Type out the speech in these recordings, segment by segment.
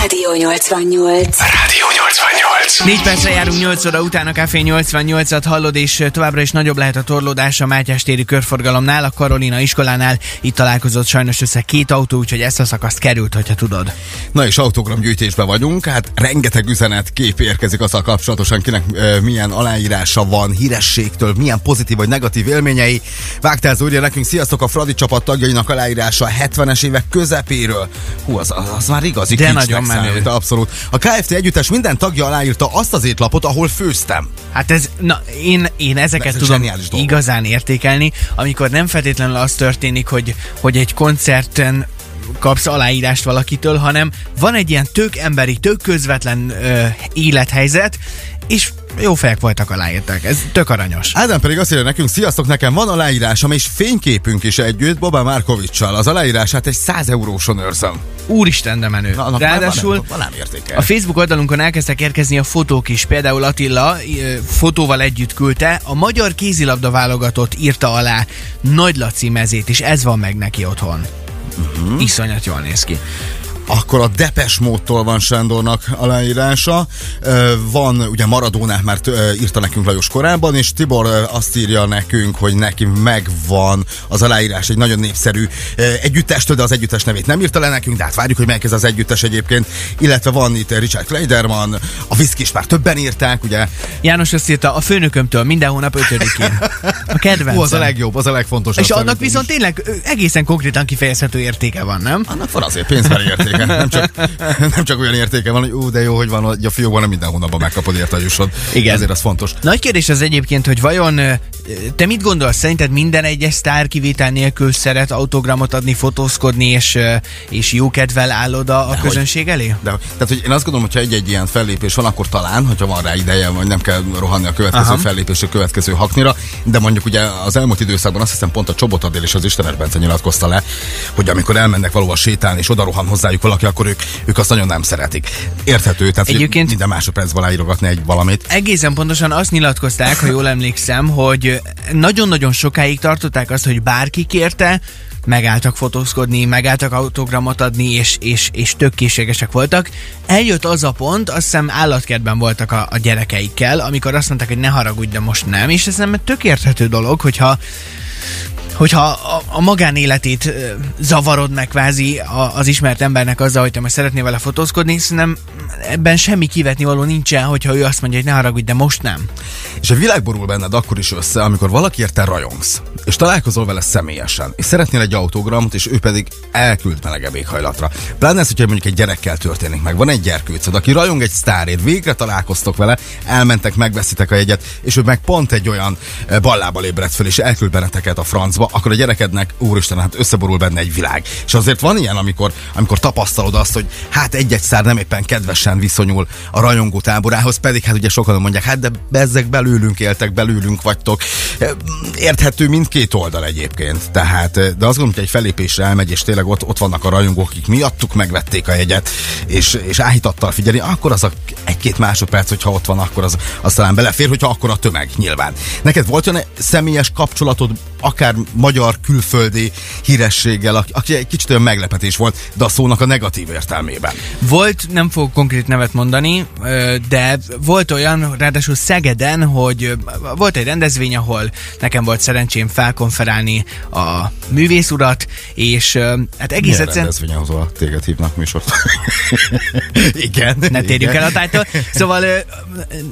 Rádió 88. Rádió 88. Négy percre járunk 8 óra után a Café 88-at hallod, és továbbra is nagyobb lehet a torlódás a Mátyás téri körforgalomnál, a Karolina iskolánál. Itt találkozott sajnos össze két autó, úgyhogy ezt a szakaszt került, hogyha tudod. Na és autogramgyűjtésben vagyunk, hát rengeteg üzenet kép érkezik azzal kapcsolatosan, kinek e, milyen aláírása van, hírességtől, milyen pozitív vagy negatív élményei. Vágtáz úrja nekünk, sziasztok, a Fradi csapat tagjainak aláírása a 70-es évek közepéről. Hú, az, az, az már igazi De nagyon menő. Abszolút. A KFT együttes minden tagja aláírta azt az étlapot, ahol főztem. Hát ez, na, én, én ezeket Ezek tudom igazán értékelni, amikor nem feltétlenül az történik, hogy, hogy egy koncerten kapsz aláírást valakitől, hanem van egy ilyen tök emberi, tök közvetlen ö, élethelyzet, és jó fejek voltak aláírták. Ez tök aranyos. Ádám pedig azt írja nekünk, sziasztok, nekem van aláírásom és fényképünk is együtt Bobá Márkovicsal. Az aláírását egy 100 euróson őrzöm. Úristen, de menő. Na, annak Ráadásul van, van a Facebook oldalunkon elkezdtek érkezni a fotók is. Például Attila fotóval együtt küldte, a magyar kézilabda válogatott írta alá Nagy Laci mezét, és ez van meg neki otthon. Uh-huh. Iszonyat jól néz ki. Akkor a Depes módtól van Sándornak aláírása. Van, ugye Maradónát már írta nekünk Lajos korábban, és Tibor azt írja nekünk, hogy neki megvan az aláírás egy nagyon népszerű együttestől, de az együttes nevét nem írta le nekünk, de hát várjuk, hogy melyik ez az együttes egyébként. Illetve van itt Richard Kleiderman, a Viszki is már többen írták, ugye? János azt írta, a főnökömtől minden hónap ötödikén. A kedvencem. Hú, az a legjobb, az a legfontosabb. És annak viszont is. tényleg egészen konkrétan kifejezhető értéke van, nem? Annak van azért pénzbeli értéke. Nem csak, nem csak olyan értéke van, hogy ú, de jó, hogy van, hogy a fiókban nem minden hónapban megkapod érte a jussod. Igen. Ezért az fontos. Nagy kérdés az egyébként, hogy vajon te mit gondolsz? Szerinted minden egyes sztár kivétel nélkül szeret autogramot adni, fotózkodni, és, és jó kedvel áll oda a közönség elé? De, tehát, hogy én azt gondolom, hogyha egy-egy ilyen fellépés van, akkor talán, hogyha van rá ideje, vagy nem kell rohanni a következő Aha. Fellépésre, a következő haknira, de mondjuk ugye az elmúlt időszakban azt hiszem pont a Csobot Adél és az Istenes Bence nyilatkozta le, hogy amikor elmennek valóban sétálni, és oda rohan hozzájuk valaki, akkor ők, ők azt nagyon nem szeretik. Érthető, tehát Egyébként... minden másodpercben aláírogatni egy valamit. Egészen pontosan azt nyilatkozták, ha jól emlékszem, hogy nagyon-nagyon sokáig tartották azt, hogy bárki kérte, megálltak fotózkodni, megálltak autogramot adni, és, és, és tök készségesek voltak. Eljött az a pont, azt hiszem állatkertben voltak a, a gyerekeikkel, amikor azt mondták, hogy ne haragudj, de most nem, és ez nem egy tök érthető dolog, hogyha hogyha a, a magánéletét zavarod meg kvázi az ismert embernek azzal, hogy te most szeretnél vele fotózkodni, szerintem ebben semmi kivetni való nincsen, hogyha ő azt mondja, hogy ne haragudj, de most nem. És a világ borul benned akkor is össze, amikor valaki érte rajongsz, és találkozol vele személyesen, és szeretnél egy autogramot, és ő pedig elküld melegebb éghajlatra. Pláne ez, hogyha mondjuk egy gyerekkel történik meg. Van egy gyerkőcöd, aki rajong egy sztárért, végre találkoztok vele, elmentek, megveszitek a jegyet, és ő meg pont egy olyan eh, ballába ébredt föl, és elküld benneteket a francba, akkor a gyerekednek, úristen, hát összeborul benne egy világ. És azért van ilyen, amikor, amikor tapasztalod azt, hogy hát egy-egy szár nem éppen kedvesen viszonyul a rajongó táborához, pedig hát ugye sokan mondják, hát de bezzek belőlünk éltek, belőlünk vagytok. Érthető mindkét oldal egyébként. Tehát, eh, de azt gondolom, hogy egy felépésre elmegy, és tényleg ott, ott vannak a rajongók, akik miattuk megvették a jegyet, és, és áhítattal figyelni, akkor az a egy-két másodperc, hogyha ott van, akkor az, az talán belefér, hogyha akkor a tömeg nyilván. Neked volt olyan személyes kapcsolatod, akár magyar külföldi hírességgel, aki, egy kicsit olyan meglepetés volt, de a szónak a negatív értelmében. Volt, nem fogok konkrét nevet mondani, de volt olyan, ráadásul Szegeden, hogy volt egy rendezvény, ahol nekem volt szerencsém felkonferálni a művész urat, és hát egész Milyen egyszerűen... rendezvény, ahol téged hívnak műsort? igen. Ne térjünk igen. el a tájtól. Szóval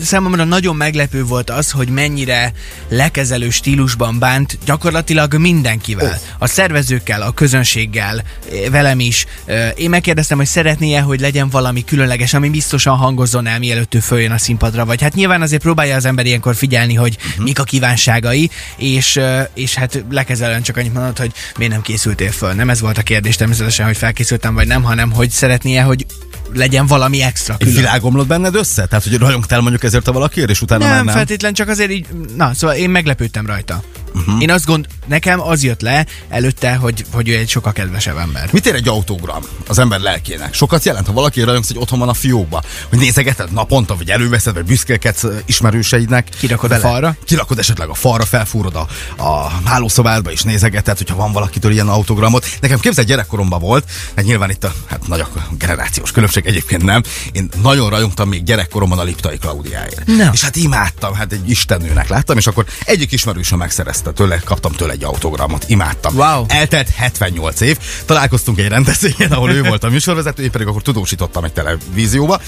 számomra nagyon meglepő volt az, hogy mennyire lekezelő stílusban bánt gyakorlatilag mindenkivel. Oh. A szervezőkkel, a közönséggel, ö, velem is. Ö, Én megkérdeztem, hogy szeretné-e, hogy legyen valami különleges, ami biztosan hangozzon el, mielőtt ő följön a színpadra. Vagy hát nyilván azért próbálja az ember ilyenkor figyelni, hogy uh-huh. mik a kívánságai, és, ö, és hát lekezelően csak annyit mondott, hogy miért nem készültél föl. Nem ez volt a kérdés természetesen, hogy felkészültem vagy nem, hanem hogy szeretné-e, hogy legyen valami extra Egy külön. világ omlott benned össze? Tehát, hogy rajongtál mondjuk ezért a valakiért, és utána Nem, már nem? feltétlen csak azért így, na, szóval én meglepődtem rajta. Uh-huh. Én azt gond, nekem az jött le előtte, hogy, hogy ő egy sokkal kedvesebb ember. Mit ér egy autogram az ember lelkének? Sokat jelent, ha valaki rajongsz, hogy otthon van a fiókba, hogy nézegeted naponta, vagy előveszed, vagy büszkélkedsz ismerőseidnek. Kirakod a falra? Kirakod esetleg a falra, felfúrod a, a hálószobádba, és nézegeted, hogyha van valakitől ilyen autogramot. Nekem képzeld, gyerekkoromban volt, mert nyilván itt a hát nagy a generációs különbség egyébként nem. Én nagyon rajongtam még gyerekkoromban a Liptai Klaudiáért. No. És hát imádtam, hát egy istennőnek láttam, és akkor egyik ismerősöm megszerezte tőle, kaptam tőle egy autogramot, imádtam. Wow. Eltelt 78 év, találkoztunk egy rendezvényen, ahol ő volt a műsorvezető, én pedig akkor tudósítottam egy televízióba,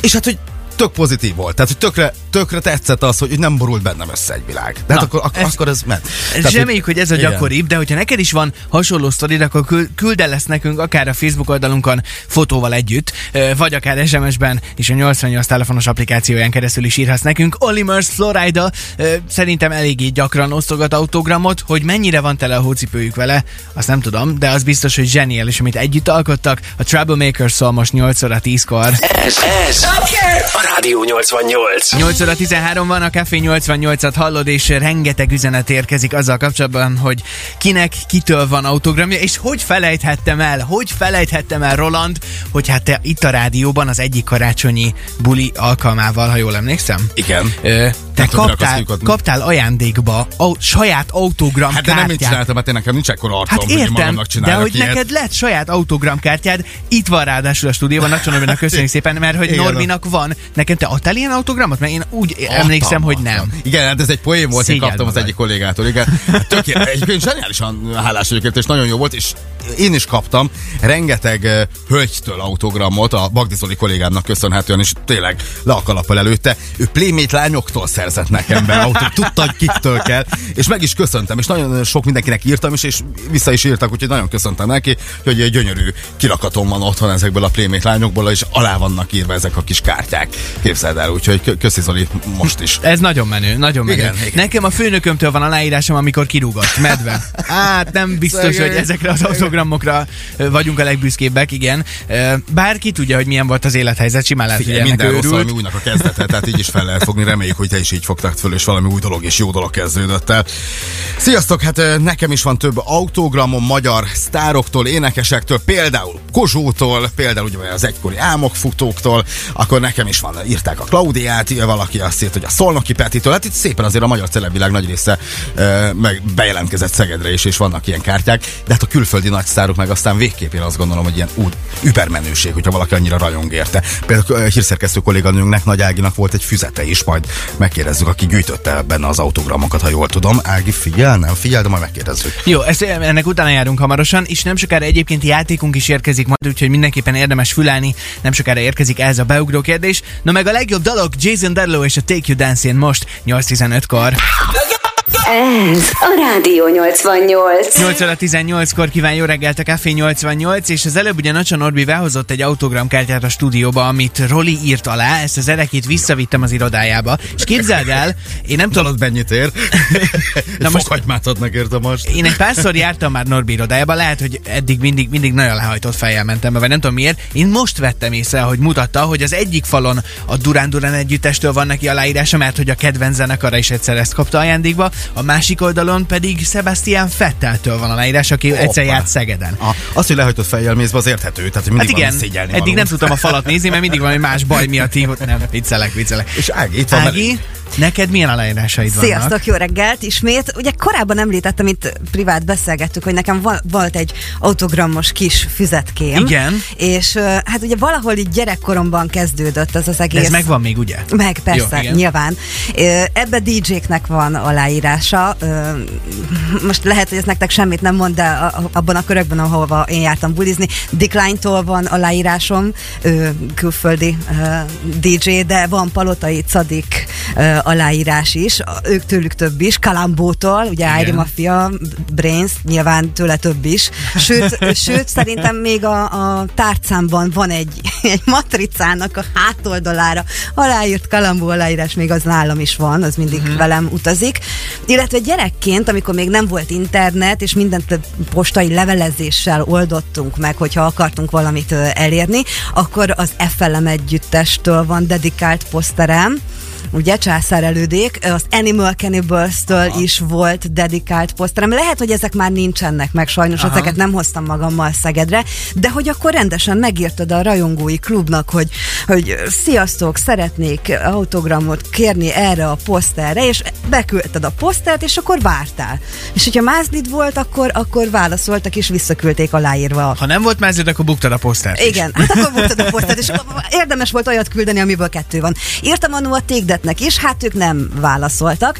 és hát, hogy tök pozitív volt. Tehát, hogy tökre, tökre tetszett az, hogy nem borult bennem össze egy világ. Tehát Na, akkor, ak- ez- akkor ez ment. Tehát, Reméljük, hogy ez a gyakoribb, de hogyha neked is van hasonló sztorid, akkor kül- küld el ezt nekünk, akár a Facebook oldalunkon fotóval együtt, vagy akár SMS-ben és a 88 telefonos applikációján keresztül is írhatsz nekünk. Olimers Florida szerintem eléggé gyakran osztogat autogramot, hogy mennyire van tele a hócipőjük vele, azt nem tudom, de az biztos, hogy zseniális, amit együtt alkottak. A Troublemakers szól most 8 óra 10-kor. Ez, ez a Rádió 88. 8 óra 13 van, a Café 88-at hallod, és rengeteg üzenet érkezik azzal kapcsolatban, hogy kinek, kitől van autogramja, és hogy felejthettem el, hogy felejthettem el Roland, hogy hát te itt a rádióban az egyik karácsonyi buli alkalmával, ha jól emlékszem, Igen. ö, te kaptál, kaptál ajándékba au, saját autogram Hát de nem én csináltam, hát én nekem nincs arcom, Hát hogy én értem, magamnak de hogy ilyet. neked lett saját autogramkártyád, itt van ráadásul a stúdióban, Nagy Norbinak köszönjük szépen, mert hogy Igen. Norbinak van. Nekem te adtál ilyen autogramot? Mert én úgy emlékszem, hogy nem. Igen, hát ez egy poém volt, én Szégyeld kaptam az magad. egyik kollégától. Igen. Hát Tökéletes. Zseniálisan hálás vagyok és nagyon jó volt, és én is kaptam rengeteg hölgytől autogramot, a Bagdi Zoli kollégámnak köszönhetően, és tényleg le a kalappal előtte. Ő Playmate lányoktól szerzett nekem be autót, tudta, hogy kiktől kell, és meg is köszöntem, és nagyon sok mindenkinek írtam is, és vissza is írtak, úgyhogy nagyon köszöntem neki, hogy egy gyönyörű kirakatom van otthon ezekből a Playmate lányokból, és alá vannak írva ezek a kis kártyák. Képzeld el, úgyhogy kö- köszi Zoli most is. Ez nagyon menő, nagyon menő. Igen, igen. Nekem a főnökömtől van aláírásom, amikor kirúgott, medve. Hát nem biztos, Szegény. hogy ezekre az autogramokra ö, vagyunk a legbüszkébbek, igen. Bárki tudja, hogy milyen volt az élethelyzet, simán lehet, hogy Figyelj, ennek minden rossz valami újnak a kezdete, tehát így is fel lehet fogni. Reméljük, hogy te is így fogtad föl, és valami új dolog és jó dolog kezdődött el. Sziasztok, hát nekem is van több autogramom magyar sztároktól, énekesektől, például Kozsótól, például ugye az egykori álmokfutóktól, akkor nekem is van, írták a Klaudiát, valaki azt írt, hogy a Szolnoki Petitől, hát itt szépen azért a magyar celebvilág nagy része meg bejelentkezett Szegedre is, és vannak ilyen kártyák, de hát a külföldi nagy sztárok meg aztán végképp én azt gondolom, hogy ilyen ú, übermenőség, hogyha valaki annyira rajong érte. Például a hírszerkesztő kolléganőnknek, Nagy Áginak volt egy füzete is, majd megkérdezzük, aki gyűjtötte benne az autogramokat, ha jól tudom. Ági, figyel, nem figyel, de majd megkérdezzük. Jó, ezt, ennek utána járunk hamarosan, és nem sokára egyébként játékunk is érkezik majd, úgyhogy mindenképpen érdemes fülelni, nem sokára érkezik ez a beugró kérdés. Na meg a legjobb dalok Jason Derulo és a Take You Dancing most 8.15-kor. Ez a Rádió 88. 8 óra 18-kor kíván jó reggelt a Café 88, és az előbb ugye Nacsa Norbi behozott egy autogramkártyát a stúdióba, amit Roli írt alá, ezt az erekét visszavittem az irodájába, és képzeld el, én nem tudom, Dalod mennyit ér? Na most- most adnak érte most. én egy párszor jártam már Norbi irodájába, lehet, hogy eddig mindig, mindig nagyon lehajtott fejjel mentem be, vagy nem tudom miért. Én most vettem észre, hogy mutatta, hogy az egyik falon a Durán Durán együttestől van neki aláírása, mert hogy a kedvenc zenekara is egyszer ezt kapta ajándékba, a másik oldalon pedig Sebastian Fetteltől van aláírás, aki Hoppá. egyszer járt Szegeden. A, az, hogy lehajtott fejjel mész be, az érthető. Tehát, hogy Hát igen, van eddig nem tudtam a falat nézni, mert mindig valami más baj miatt hívott. Nem, viccelek, viccelek. És Ági, itt van Ági. Neked milyen aláírásaid vannak? Sziasztok, jó reggelt ismét. Ugye korábban említettem, itt privát beszélgettük, hogy nekem volt egy autogramos kis füzetkém. Igen. És hát ugye valahol így gyerekkoromban kezdődött ez az De egész. ez megvan még, ugye? Meg, persze, Jó, igen. nyilván. Ebbe DJ-knek van aláírása. Most lehet, hogy ez nektek semmit nem mond, de abban a körökben, ahova én jártam bulizni, Decline-tól van aláírásom, külföldi DJ, de van Palotai Cadik aláírás is, ők tőlük több is, Kalambótól, ugye. Ári Mafia, Brains, nyilván tőle több is. Sőt, sőt szerintem még a, a tárcámban van egy, egy matricának a hátoldalára aláírt Kalambó aláírás, még az nálam is van, az mindig uh-huh. velem utazik. Illetve gyerekként, amikor még nem volt internet, és mindent postai levelezéssel oldottunk meg, hogyha akartunk valamit elérni, akkor az FLM együttestől van dedikált poszterem, ugye császár elődék, az Animal Cannibals-től is volt dedikált poszterem. Lehet, hogy ezek már nincsenek meg, sajnos Aha. ezeket nem hoztam magammal Szegedre, de hogy akkor rendesen megírtad a rajongói klubnak, hogy, hogy sziasztok, szeretnék autogramot kérni erre a poszterre, és beküldted a posztert, és akkor vártál. És hogyha mázlid volt, akkor, akkor válaszoltak, és visszaküldték aláírva. Ha nem volt mázlid, akkor buktad a posztert is. Igen, hát akkor buktad a posztert, és érdemes volt olyat küldeni, amiből kettő van. Írtam annó a tégdetnek is, hát ők nem válaszoltak.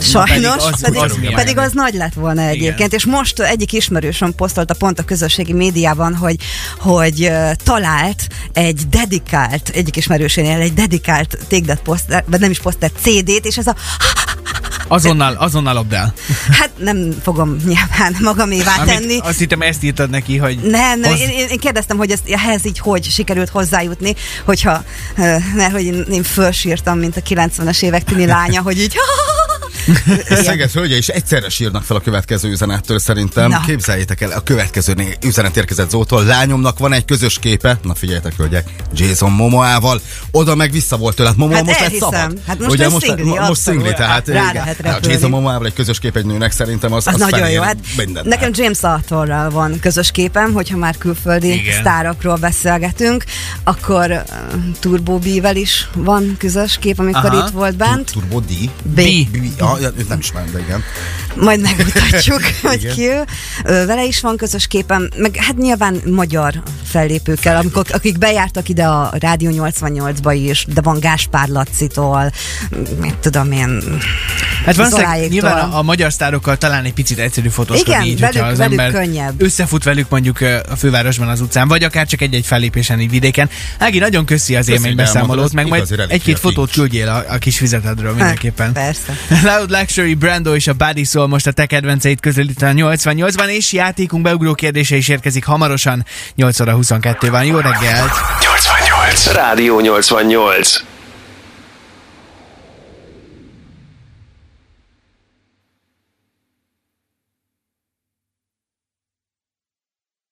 Sajnos, pedig az- pedig, az pedig, az nagy lett volna egyébként, és most egyik ismerősöm posztolta pont a közösségi médiában, hogy, hogy talált egy dedikált, egyik ismerősénél egy dedikált tégdet poszter, vagy nem is poszter, CD-t, és ez a, Azonnal, azonnal lopd el. hát nem fogom nyilván magamévá tenni. Amit azt hittem, ezt írtad neki, hogy... Nem, nem Az- én, én, kérdeztem, hogy ezt, ehhez így hogy sikerült hozzájutni, hogyha, mert hogy én, én fölsírtam, mint a 90-es évek tini lánya, hogy így Szeged hölgye is egyszerre sírnak fel a következő üzenettől szerintem. Na. Képzeljétek el, a következő üzenet érkezett Zótól. Lányomnak van egy közös képe, na figyeljetek hölgyek, Jason Momoával. Oda meg vissza volt tőle. Hát Momoa Hát most lett szabad. Hát most Ugye most, szingli, mo- most szingli, tehát Rá igen. lehet Hát repülni. Jason Momoával egy közös kép egy nőnek szerintem az, Az, az nagyon jó. Hát mindent. nekem James Arthurral van közös képem, hogyha már külföldi Igen. sztárokról beszélgetünk, akkor uh, Turbo B-vel is van közös kép, amikor Aha. itt volt bent. Turbo D. B. B. B. Ja, őt nem ismerem, de igen. Majd megmutatjuk, hogy ki ő. Vele is van közös képem, meg hát nyilván magyar fellépőkkel, amikor, akik bejártak ide a Rádió 88-ba is, de van Gáspár Lacitól, mit tudom én, Hát valószínűleg nyilván a, a magyar sztárokkal talán egy picit egyszerű fotózkodni, Igen, így, velük- az velük ember könnyebb. összefut velük mondjuk a fővárosban az utcán, vagy akár csak egy-egy fellépésen így vidéken. Ági, nagyon köszi az élménybeszámolót, meg majd egy-két fotót küldjél a, a kis fizetedről mindenképpen. persze. Loud Luxury, Brando és a Buddy szól most a te kedvenceit közül itt a 88-ban, és játékunk beugró kérdése is érkezik hamarosan, 8 óra 22 van. Jó reggelt! 88. Rádió 88.